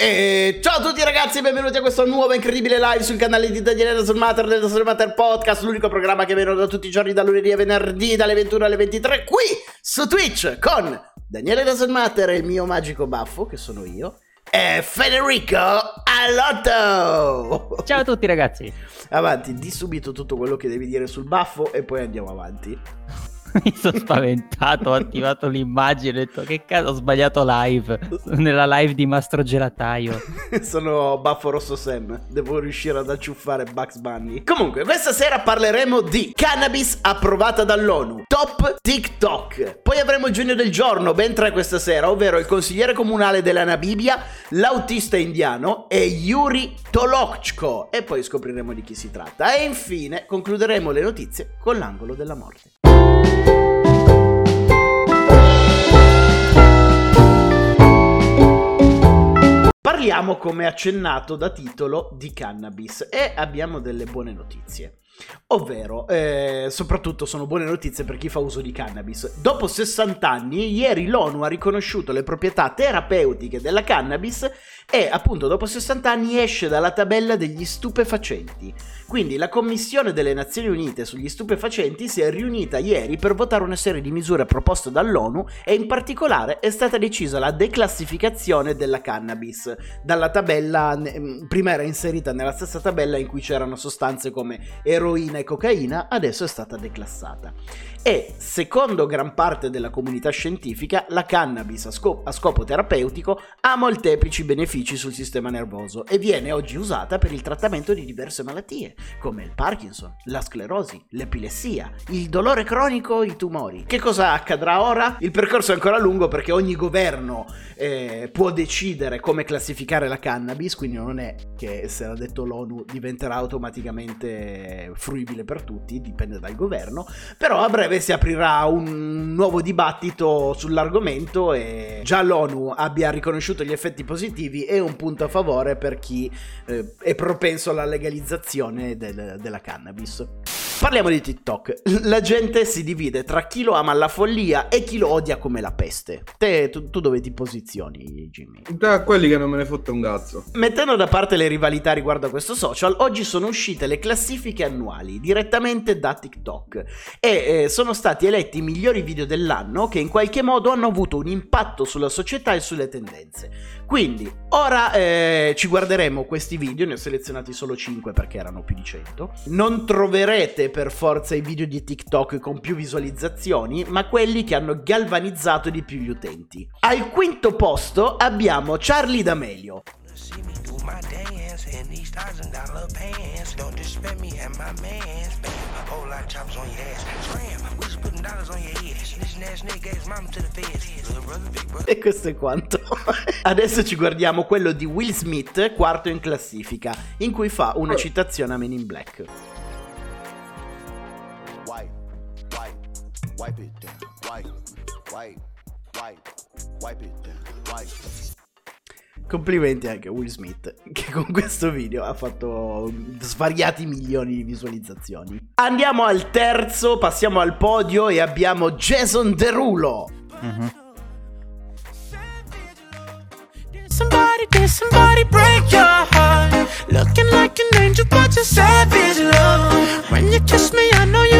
E ciao a tutti ragazzi, benvenuti a questo nuovo incredibile live sul canale di Daniele sul Matter del sul Matter Podcast, l'unico programma che viene da tutti i giorni da lunedì a venerdì dalle 21 alle 23 qui su Twitch con Daniele da sul Matter e il mio magico baffo che sono io e Federico Allotto. Ciao a tutti ragazzi. Avanti, di subito tutto quello che devi dire sul baffo e poi andiamo avanti. Mi sono spaventato, ho attivato l'immagine, ho detto che cazzo ho sbagliato live, nella live di Mastro Gelataio. Sono Baffo Rosso Sam, devo riuscire ad acciuffare Bugs Bunny. Comunque, questa sera parleremo di cannabis approvata dall'ONU, top TikTok. Poi avremo il genio del giorno, ben tre questa sera, ovvero il consigliere comunale della Namibia, l'autista indiano e Yuri Tolokchko. E poi scopriremo di chi si tratta. E infine concluderemo le notizie con l'angolo della morte. Parliamo, come accennato da titolo, di cannabis e abbiamo delle buone notizie. Ovvero, eh, soprattutto sono buone notizie per chi fa uso di cannabis. Dopo 60 anni, ieri l'ONU ha riconosciuto le proprietà terapeutiche della cannabis e appunto dopo 60 anni esce dalla tabella degli stupefacenti. Quindi la Commissione delle Nazioni Unite sugli stupefacenti si è riunita ieri per votare una serie di misure proposte dall'ONU e in particolare è stata decisa la declassificazione della cannabis. Dalla tabella, mm, prima era inserita nella stessa tabella in cui c'erano sostanze come eroina e cocaina, adesso è stata declassata. E secondo gran parte della comunità scientifica, la cannabis a, scop- a scopo terapeutico ha molteplici benefici sul sistema nervoso e viene oggi usata per il trattamento di diverse malattie come il Parkinson, la sclerosi, l'epilessia, il dolore cronico, i tumori. Che cosa accadrà ora? Il percorso è ancora lungo perché ogni governo eh, può decidere come classificare la cannabis, quindi non è che se l'ha detto l'ONU diventerà automaticamente fruibile per tutti, dipende dal governo, però a breve si aprirà un nuovo dibattito sull'argomento e già l'ONU abbia riconosciuto gli effetti positivi è un punto a favore per chi eh, è propenso alla legalizzazione del, della cannabis. Parliamo di TikTok. La gente si divide tra chi lo ama alla follia e chi lo odia come la peste. Te, tu, tu dove ti posizioni, Jimmy? Da quelli che non me ne fotte un cazzo. Mettendo da parte le rivalità riguardo a questo social, oggi sono uscite le classifiche annuali direttamente da TikTok e eh, sono stati eletti i migliori video dell'anno che in qualche modo hanno avuto un impatto sulla società e sulle tendenze. Quindi, ora eh, ci guarderemo questi video, ne ho selezionati solo 5 perché erano più di 100. Non troverete per forza i video di TikTok con più visualizzazioni, ma quelli che hanno galvanizzato di più gli utenti. Al quinto posto abbiamo Charlie D'Amelio. E questo è quanto. Adesso ci guardiamo quello di Will Smith, quarto in classifica, in cui fa una citazione a Men in Black. Wipe it down, wipe, wipe, wipe, wipe it down, wipe. Complimenti anche a Will Smith che con questo video ha fatto svariati milioni di visualizzazioni. Andiamo al terzo, passiamo al podio e abbiamo Jason Derulo. Mm-hmm. Somebody, did somebody break your heart? Looking like an angel, but you're savage love. When you kiss me, I know you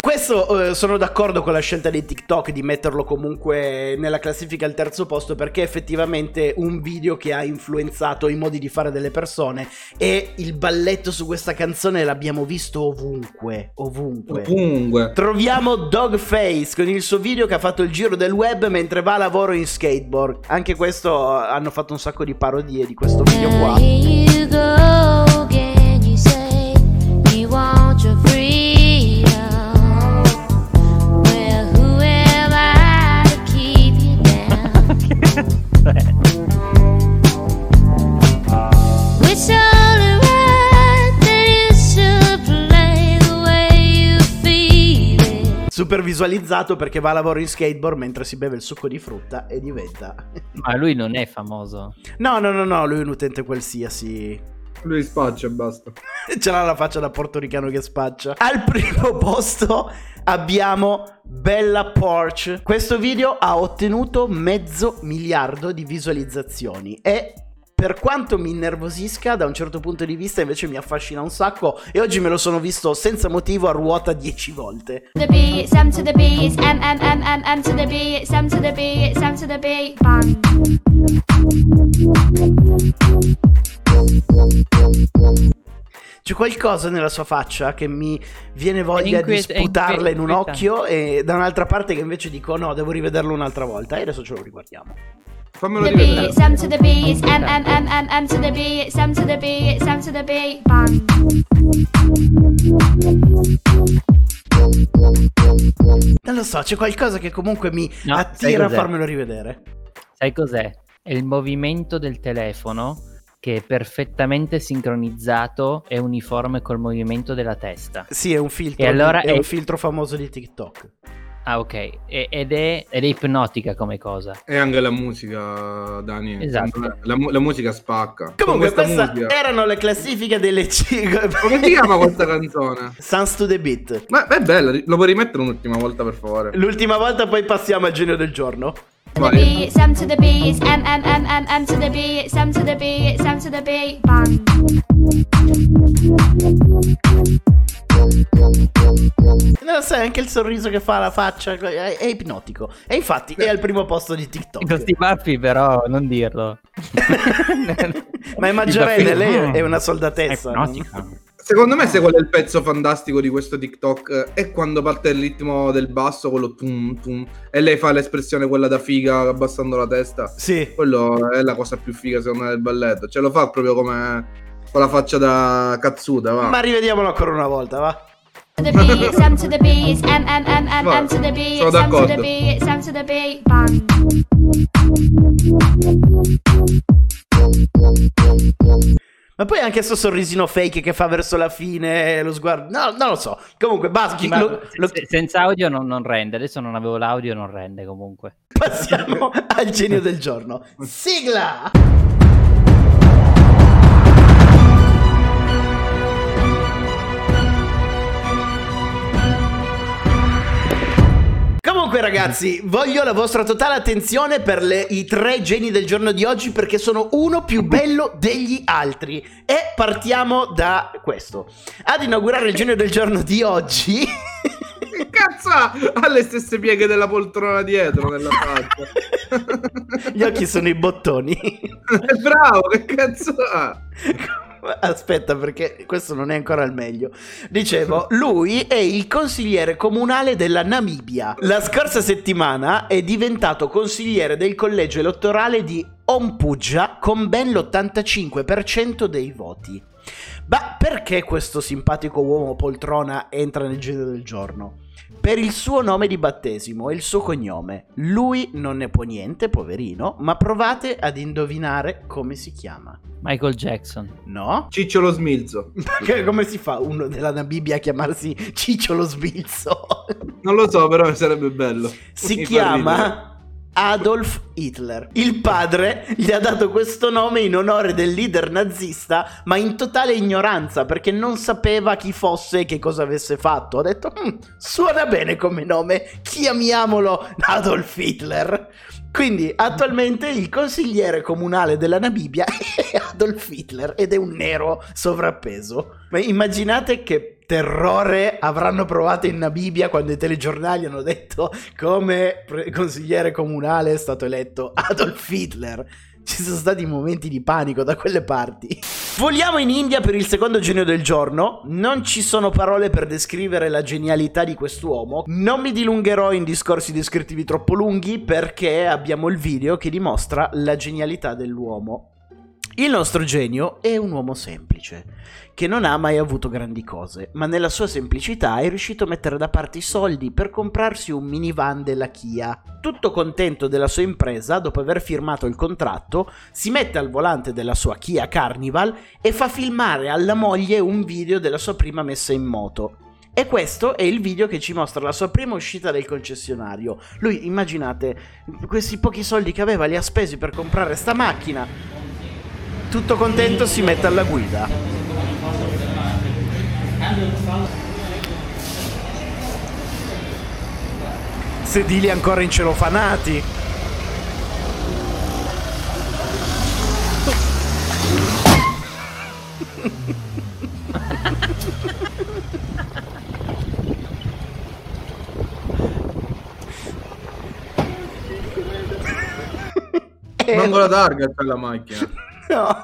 Questo eh, sono d'accordo con la scelta di TikTok di metterlo comunque nella classifica al terzo posto perché è effettivamente un video che ha influenzato i modi di fare delle persone e il balletto su questa canzone l'abbiamo visto ovunque, ovunque. Ovunque. Troviamo Dogface con il suo video che ha fatto il giro del web mentre va a lavoro in skateboard. Anche questo hanno fatto un sacco di parodie di questo video qua. Visualizzato perché va a lavoro in skateboard mentre si beve il succo di frutta e diventa... Ma lui non è famoso. No, no, no, no, lui è un utente qualsiasi. Lui spaccia e basta. Ce l'ha la faccia da portoricano che spaccia. Al primo posto abbiamo Bella Porch. Questo video ha ottenuto mezzo miliardo di visualizzazioni e per quanto mi innervosisca, da un certo punto di vista invece mi affascina un sacco e oggi me lo sono visto senza motivo a ruota 10 volte. the B, it's M to the B, it's M M M M M to the B, it's M to the B, it's M to the B, bang. C'è qualcosa nella sua faccia che mi viene voglia di inquiet- è sputarla in un inquietante. occhio e da un'altra parte che invece dico no, devo rivederlo un'altra volta e adesso ce lo riguardiamo. Fammelo The B, rivedere. it's M to the B, it's M M M M M to the B, it's M to the B, it's M to the B, bang. Non lo so, c'è qualcosa che comunque mi No, sai attira a cos'è? farmelo rivedere. Sai cos'è? È il movimento del telefono che è perfettamente sincronizzato e uniforme col movimento della testa. Sì, è un filtro, E allora è è- un filtro famoso di TikTok. Ah, ok. E- ed, è, ed è ipnotica come cosa. E anche la musica, Dani. Esatto. La, mu- la musica spacca. Comunque, questa queste musica- erano le classifiche delle 5. Come si chiama questa canzone? Sans to the beat. Ma è bella, lo puoi rimettere un'ultima volta per favore? L'ultima volta poi passiamo al genio del giorno. The. B, it's M to the B, it's M M M M M to the B, it's M to the B, it's M to the B, bang. Non lo sai, anche il sorriso che fa la faccia è, è ipnotico. E infatti è al primo posto di TikTok. Con sti baffi però, non dirlo. Ma è maggiorenne, lei è una È soldatessa. ipnotica. Secondo me, se qual è il pezzo fantastico di questo TikTok eh, è quando parte il ritmo del basso, quello tum tum, e lei fa l'espressione quella da figa abbassando la testa. Sì. Quello è la cosa più figa secondo me del balletto. Cioè lo fa proprio come con la faccia da cazzuta, va. Ma rivediamolo ancora una volta, va. Sono d'accordo. Ma poi anche sto sorrisino fake che fa verso la fine, lo sguardo. No, non lo so. Comunque. Ma lo- lo- se- senza audio non, non rende. Adesso non avevo l'audio, non rende comunque. passiamo al genio del giorno. Sigla! Comunque ragazzi, voglio la vostra totale attenzione per le- i tre geni del giorno di oggi perché sono uno più bello degli altri. E partiamo da questo. Ad inaugurare il genio del giorno di oggi... Che cazzo ha? Ha le stesse pieghe della poltrona dietro nella faccia. Gli occhi sono i bottoni. Bravo, che cazzo ha? Aspetta, perché questo non è ancora il meglio. Dicevo, lui è il consigliere comunale della Namibia. La scorsa settimana è diventato consigliere del collegio elettorale di Ompuggia con ben l'85% dei voti. Ma perché questo simpatico uomo poltrona entra nel genere del giorno? Per il suo nome di battesimo e il suo cognome. Lui non ne può niente, poverino, ma provate ad indovinare come si chiama. Michael Jackson. No? Cicciolo smilzo. Come si fa uno della Namibia a chiamarsi Ciccio lo Sbilzo? Non lo so, però sarebbe bello. Si Mi chiama Adolf Hitler. Il padre gli ha dato questo nome in onore del leader nazista, ma in totale ignoranza perché non sapeva chi fosse e che cosa avesse fatto. Ha detto: "Mm, suona bene come nome, chiamiamolo Adolf Hitler. Quindi attualmente il consigliere comunale della Namibia è Adolf Hitler ed è un nero sovrappeso. Ma immaginate che terrore avranno provato in Namibia quando i telegiornali hanno detto come pre- consigliere comunale è stato eletto Adolf Hitler. Ci sono stati momenti di panico da quelle parti. Vogliamo in India per il secondo genio del giorno. Non ci sono parole per descrivere la genialità di quest'uomo. Non mi dilungherò in discorsi descrittivi troppo lunghi perché abbiamo il video che dimostra la genialità dell'uomo. Il nostro genio è un uomo semplice, che non ha mai avuto grandi cose, ma nella sua semplicità è riuscito a mettere da parte i soldi per comprarsi un minivan della Kia. Tutto contento della sua impresa, dopo aver firmato il contratto, si mette al volante della sua Kia Carnival e fa filmare alla moglie un video della sua prima messa in moto. E questo è il video che ci mostra la sua prima uscita del concessionario. Lui, immaginate, questi pochi soldi che aveva li ha spesi per comprare sta macchina. Tutto contento si mette alla guida. Sedili ancora incelofanati. Manco la targa c'è la macchina. No,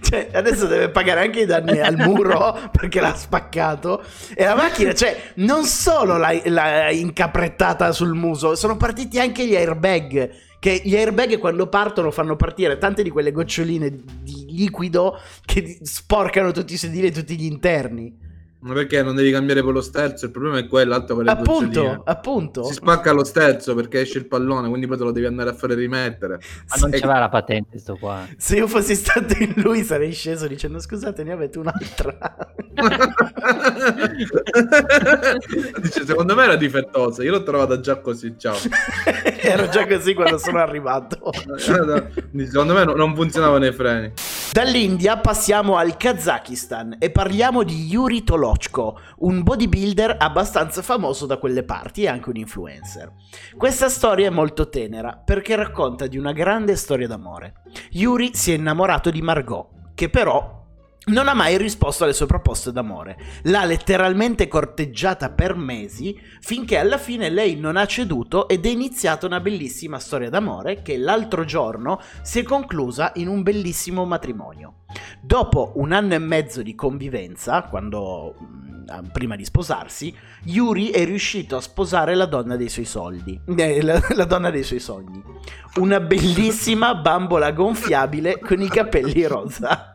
cioè, adesso deve pagare anche i danni al muro perché l'ha spaccato. E la macchina, cioè, non solo l'ha, l'ha incaprettata sul muso, sono partiti anche gli airbag. Che gli airbag quando partono fanno partire tante di quelle goccioline di liquido che sporcano tutti i sedili e tutti gli interni. Ma perché non devi cambiare poi lo sterzo? Il problema è quello, altro con le Appunto, goccioline. appunto. Si spacca lo sterzo perché esce il pallone, quindi poi te lo devi andare a fare rimettere. Ma non Se- c'aveva la patente sto qua. Se io fossi stato in lui sarei sceso dicendo scusate ne avete un'altra. Dice, secondo me era difettosa, io l'ho trovata già così, ciao. Ero già così quando sono arrivato. Secondo me no- non funzionavano i freni. Dall'India passiamo al Kazakistan e parliamo di Yuri Tolochko, un bodybuilder abbastanza famoso da quelle parti e anche un influencer. Questa storia è molto tenera perché racconta di una grande storia d'amore. Yuri si è innamorato di Margot, che però non ha mai risposto alle sue proposte d'amore. L'ha letteralmente corteggiata per mesi finché alla fine lei non ha ceduto ed è iniziata una bellissima storia d'amore che l'altro giorno si è conclusa in un bellissimo matrimonio. Dopo un anno e mezzo di convivenza, quando mh, prima di sposarsi, Yuri è riuscito a sposare la donna dei suoi soldi, eh, la, la donna dei suoi sogni. Una bellissima bambola gonfiabile con i capelli rosa.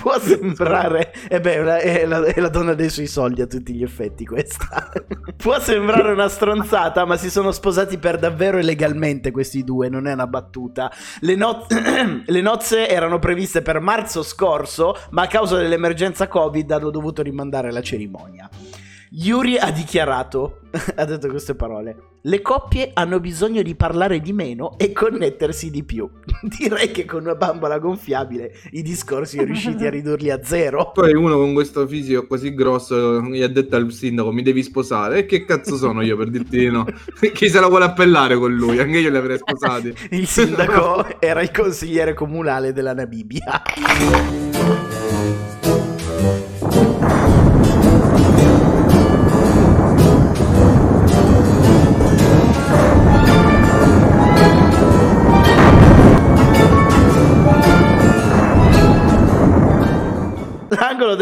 Può sembrare, eh beh, è la- è la, è la donna dei suoi soldi a tutti gli effetti questa. Può sembrare una stronzata, ma si sono sposati per davvero e legalmente questi due, non è una battuta. Le, no- le nozze erano previste per marzo scorso, ma a causa dell'emergenza Covid hanno dovuto rimandare la cerimonia. Yuri ha dichiarato, ha detto queste parole, le coppie hanno bisogno di parlare di meno e connettersi di più. Direi che con una bambola gonfiabile i discorsi è riusciti a ridurli a zero. Poi uno con questo fisico così grosso gli ha detto al sindaco mi devi sposare. E che cazzo sono io per dirti di no? Chi se la vuole appellare con lui? Anche io li avrei sposati. Il sindaco era il consigliere comunale della Namibia.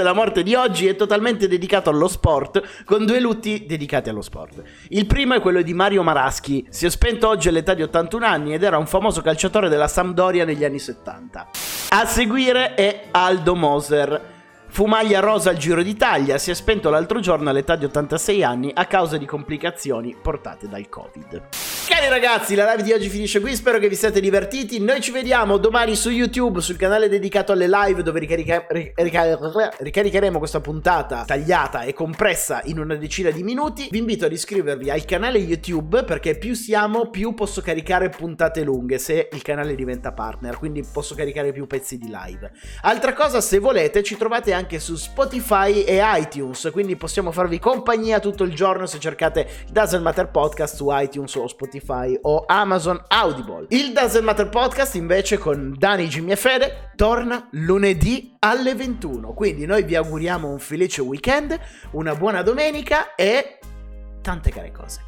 Della morte di oggi è totalmente dedicato allo sport, con due lutti dedicati allo sport. Il primo è quello di Mario Maraschi, si è spento oggi all'età di 81 anni ed era un famoso calciatore della Sampdoria negli anni 70. A seguire è Aldo Moser. Fu maglia rosa al Giro d'Italia, si è spento l'altro giorno all'età di 86 anni a causa di complicazioni portate dal Covid. Cari ragazzi, la live di oggi finisce qui, spero che vi siate divertiti. Noi ci vediamo domani su YouTube, sul canale dedicato alle live, dove ricarica- ri- rica- ricaricheremo questa puntata tagliata e compressa in una decina di minuti. Vi invito ad iscrivervi al canale YouTube perché più siamo, più posso caricare puntate lunghe se il canale diventa partner, quindi posso caricare più pezzi di live. Altra cosa, se volete, ci trovate anche su Spotify e iTunes, quindi possiamo farvi compagnia tutto il giorno se cercate Doesn't Matter Podcast su iTunes o Spotify o Amazon Audible. Il Doesn't Matter Podcast invece con Dani, Jimmy e Fede torna lunedì alle 21, quindi noi vi auguriamo un felice weekend, una buona domenica e tante care cose.